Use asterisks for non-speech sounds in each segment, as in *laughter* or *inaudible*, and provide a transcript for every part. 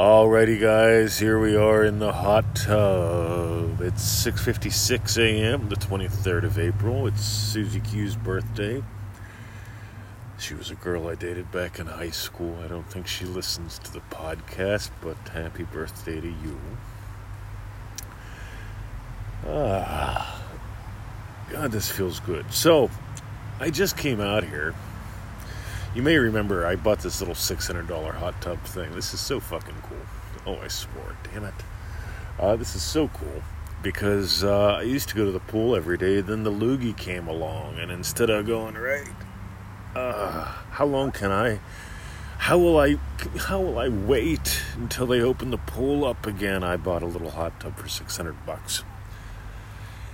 Alrighty, guys, here we are in the hot tub. It's 6:56 a.m., the 23rd of April. It's Susie Q's birthday. She was a girl I dated back in high school. I don't think she listens to the podcast, but happy birthday to you. Ah, God, this feels good. So, I just came out here you may remember I bought this little $600 hot tub thing. This is so fucking cool. Oh, I swore. Damn it. Uh, this is so cool because uh, I used to go to the pool every day. Then the loogie came along, and instead of going right, uh, how long can I? How will I? How will I wait until they open the pool up again? I bought a little hot tub for six hundred bucks.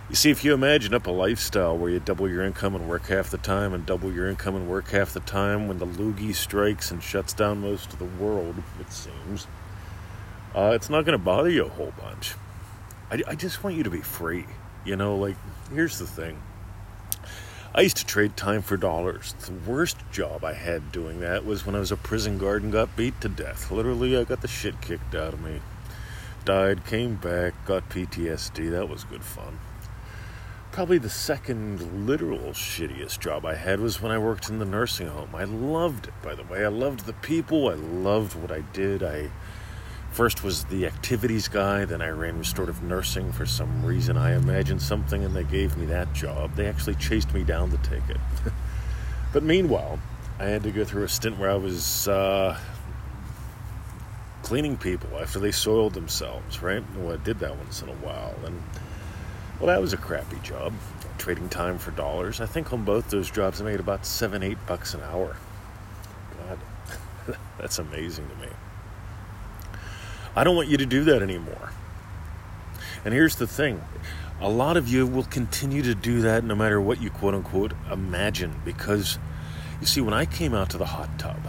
You see, if you imagine up a lifestyle where you double your income and work half the time, and double your income and work half the time, when the loogie strikes and shuts down most of the world, it seems, uh, it's not going to bother you a whole bunch. I, I just want you to be free. You know, like, here's the thing. I used to trade time for dollars. The worst job I had doing that was when I was a prison guard and got beat to death. Literally, I got the shit kicked out of me. Died, came back, got PTSD. That was good fun probably the second literal shittiest job I had was when I worked in the nursing home. I loved it, by the way. I loved the people. I loved what I did. I first was the activities guy, then I ran restorative nursing for some reason. I imagined something and they gave me that job. They actually chased me down to take it. but meanwhile, I had to go through a stint where I was uh, cleaning people after they soiled themselves, right? Well, I did that once in a while. And well, that was a crappy job, trading time for dollars. I think on both those jobs I made about seven, eight bucks an hour. God, *laughs* that's amazing to me. I don't want you to do that anymore. And here's the thing a lot of you will continue to do that no matter what you quote unquote imagine. Because, you see, when I came out to the hot tub,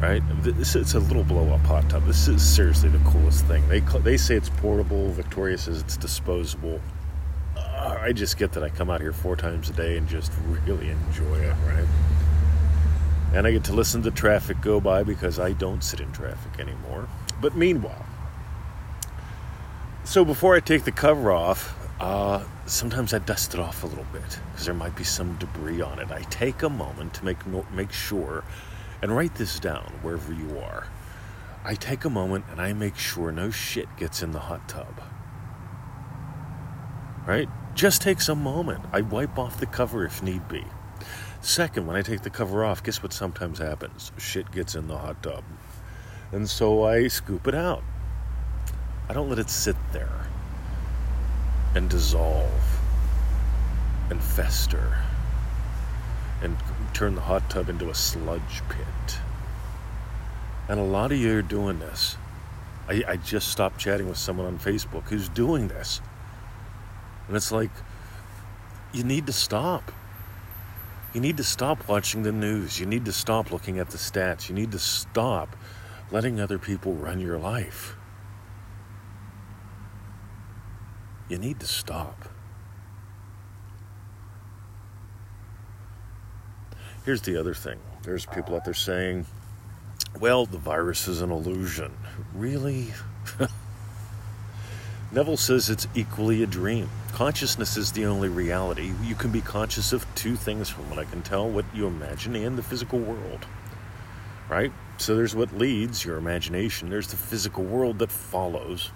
right? This it's a little blow up hot tub. This is seriously the coolest thing. They they say it's portable. Victoria says it's disposable. Uh, I just get that I come out here four times a day and just really enjoy it, right? And I get to listen to traffic go by because I don't sit in traffic anymore. But meanwhile, so before I take the cover off, uh, sometimes I dust it off a little bit because there might be some debris on it. I take a moment to make make sure and write this down wherever you are. I take a moment and I make sure no shit gets in the hot tub. Right? Just takes a moment. I wipe off the cover if need be. Second, when I take the cover off, guess what sometimes happens? Shit gets in the hot tub. And so I scoop it out. I don't let it sit there and dissolve and fester and turn the hot tub into a sludge pit. And a lot of you are doing this. I, I just stopped chatting with someone on Facebook who's doing this. And it's like, you need to stop. You need to stop watching the news. You need to stop looking at the stats. You need to stop letting other people run your life. You need to stop. Here's the other thing there's people out there saying, well, the virus is an illusion. Really? *laughs* Neville says it's equally a dream. Consciousness is the only reality. You can be conscious of two things, from what I can tell what you imagine and the physical world. Right? So there's what leads your imagination, there's the physical world that follows.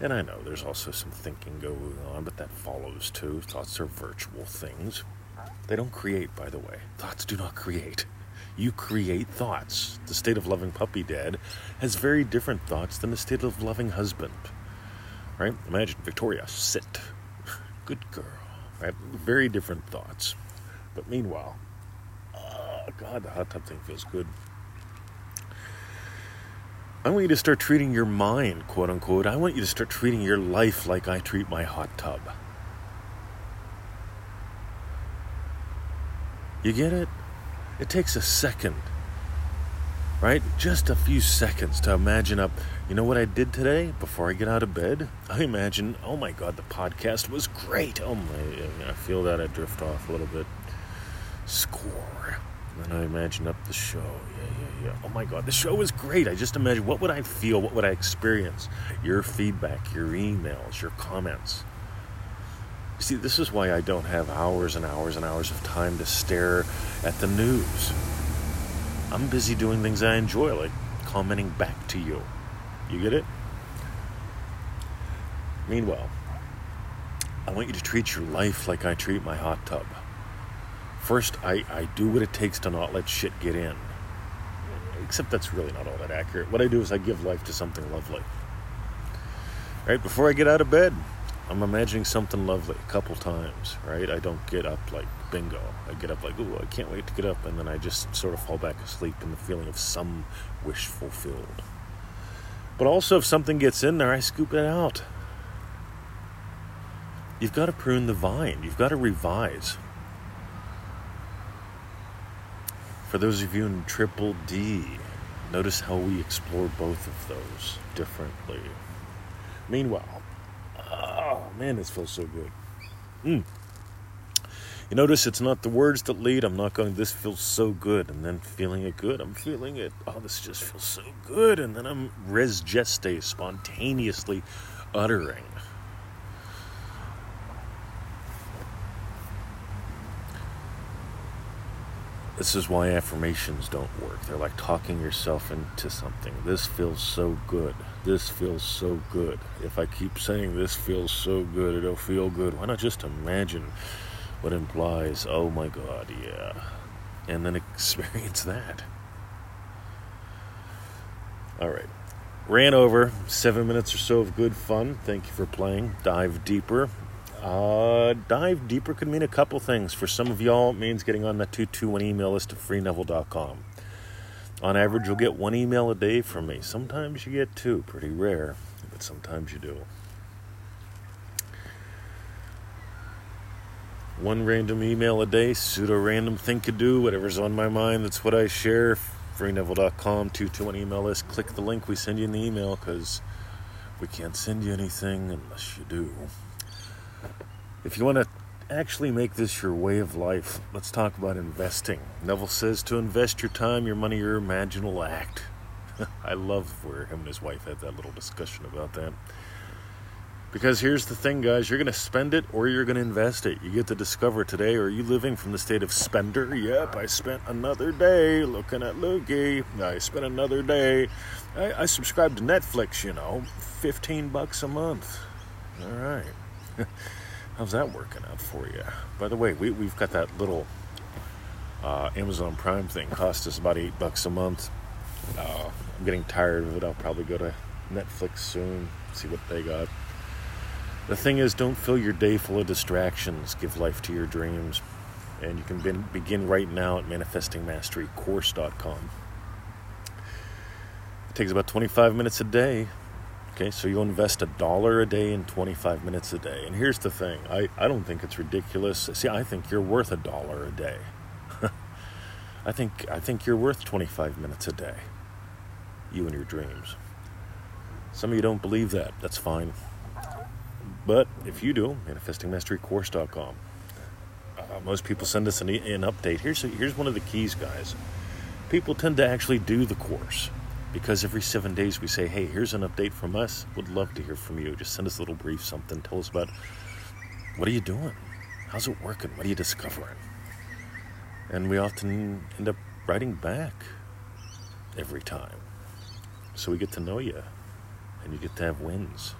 And I know there's also some thinking going on, but that follows too. Thoughts are virtual things. They don't create, by the way. Thoughts do not create. You create thoughts. The state of loving puppy dad has very different thoughts than the state of loving husband. Right? Imagine Victoria, sit. *laughs* Good girl. Right? Very different thoughts. But meanwhile, oh God, the hot tub thing feels good. I want you to start treating your mind, quote unquote. I want you to start treating your life like I treat my hot tub. You get it? It takes a second, right? Just a few seconds to imagine up. You know what I did today before I get out of bed? I imagine, oh my God, the podcast was great. Oh my, I feel that I drift off a little bit. Score. And then I imagine up the show. Yeah, yeah, yeah. Oh my God, the show is great. I just imagine what would I feel? What would I experience? Your feedback, your emails, your comments. See, this is why I don't have hours and hours and hours of time to stare at the news. I'm busy doing things I enjoy, like commenting back to you. You get it? Meanwhile, I want you to treat your life like I treat my hot tub. First, I, I do what it takes to not let shit get in. Except that's really not all that accurate. What I do is I give life to something lovely. Right before I get out of bed, I'm imagining something lovely a couple times, right? I don't get up like bingo. I get up like, ooh, I can't wait to get up, and then I just sort of fall back asleep in the feeling of some wish fulfilled. But also, if something gets in there, I scoop it out. You've got to prune the vine, you've got to revise. For those of you in Triple D, notice how we explore both of those differently. Meanwhile, man, this feels so good. Mm. You notice it's not the words that lead. I'm not going, this feels so good, and then feeling it good. I'm feeling it, oh, this just feels so good. And then I'm res gestae, spontaneously uttering. This is why affirmations don't work. They're like talking yourself into something. This feels so good. This feels so good. If I keep saying this feels so good, it'll feel good. Why not just imagine what implies, oh my god, yeah. And then *laughs* experience that. All right. Ran over seven minutes or so of good fun. Thank you for playing. Dive deeper. Uh, dive deeper could mean a couple things. For some of y'all, it means getting on the 221 email list at freeneville.com. On average, you'll get one email a day from me. Sometimes you get two, pretty rare, but sometimes you do. One random email a day, pseudo random thing to do, whatever's on my mind, that's what I share. Freeneville.com, 221 email list. Click the link we send you in the email because we can't send you anything unless you do. If you want to actually make this your way of life, let's talk about investing. Neville says to invest your time, your money, your imaginal act. *laughs* I love where him and his wife had that little discussion about that. Because here's the thing, guys you're going to spend it or you're going to invest it. You get to discover today are you living from the state of spender? Yep, I spent another day looking at Lukey. I spent another day. I, I subscribed to Netflix, you know, 15 bucks a month. All right. *laughs* How's that working out for you? By the way, we, we've got that little uh, Amazon Prime thing. Cost us about eight bucks a month. Uh, I'm getting tired of it. I'll probably go to Netflix soon, see what they got. The thing is, don't fill your day full of distractions. Give life to your dreams. And you can be- begin right now at manifestingmasterycourse.com. It takes about 25 minutes a day Okay, so you invest a dollar a day and 25 minutes a day. And here's the thing I, I don't think it's ridiculous. See, I think you're worth a dollar a day. *laughs* I think I think you're worth 25 minutes a day. You and your dreams. Some of you don't believe that. That's fine. But if you do, manifestingmasterycourse.com. Uh, most people send us an, an update. Here's here's one of the keys, guys. People tend to actually do the course because every seven days we say, hey, here's an update from us. Would love to hear from you. Just send us a little brief something. Tell us about what are you doing? How's it working? What are you discovering? And we often end up writing back every time. So we get to know you and you get to have wins.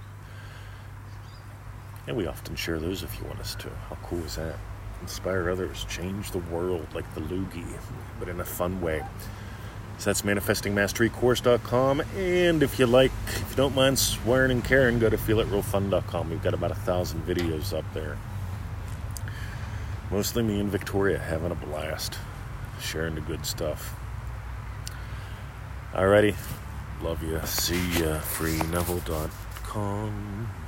And we often share those if you want us to. How cool is that? Inspire others, change the world like the loogie, but in a fun way. So that's manifestingmasterycourse.com. And if you like, if you don't mind swearing and caring, go to feelitrealfun.com. We've got about a thousand videos up there. Mostly me and Victoria having a blast, sharing the good stuff. Alrighty. Love you. See ya. FreeNeville.com.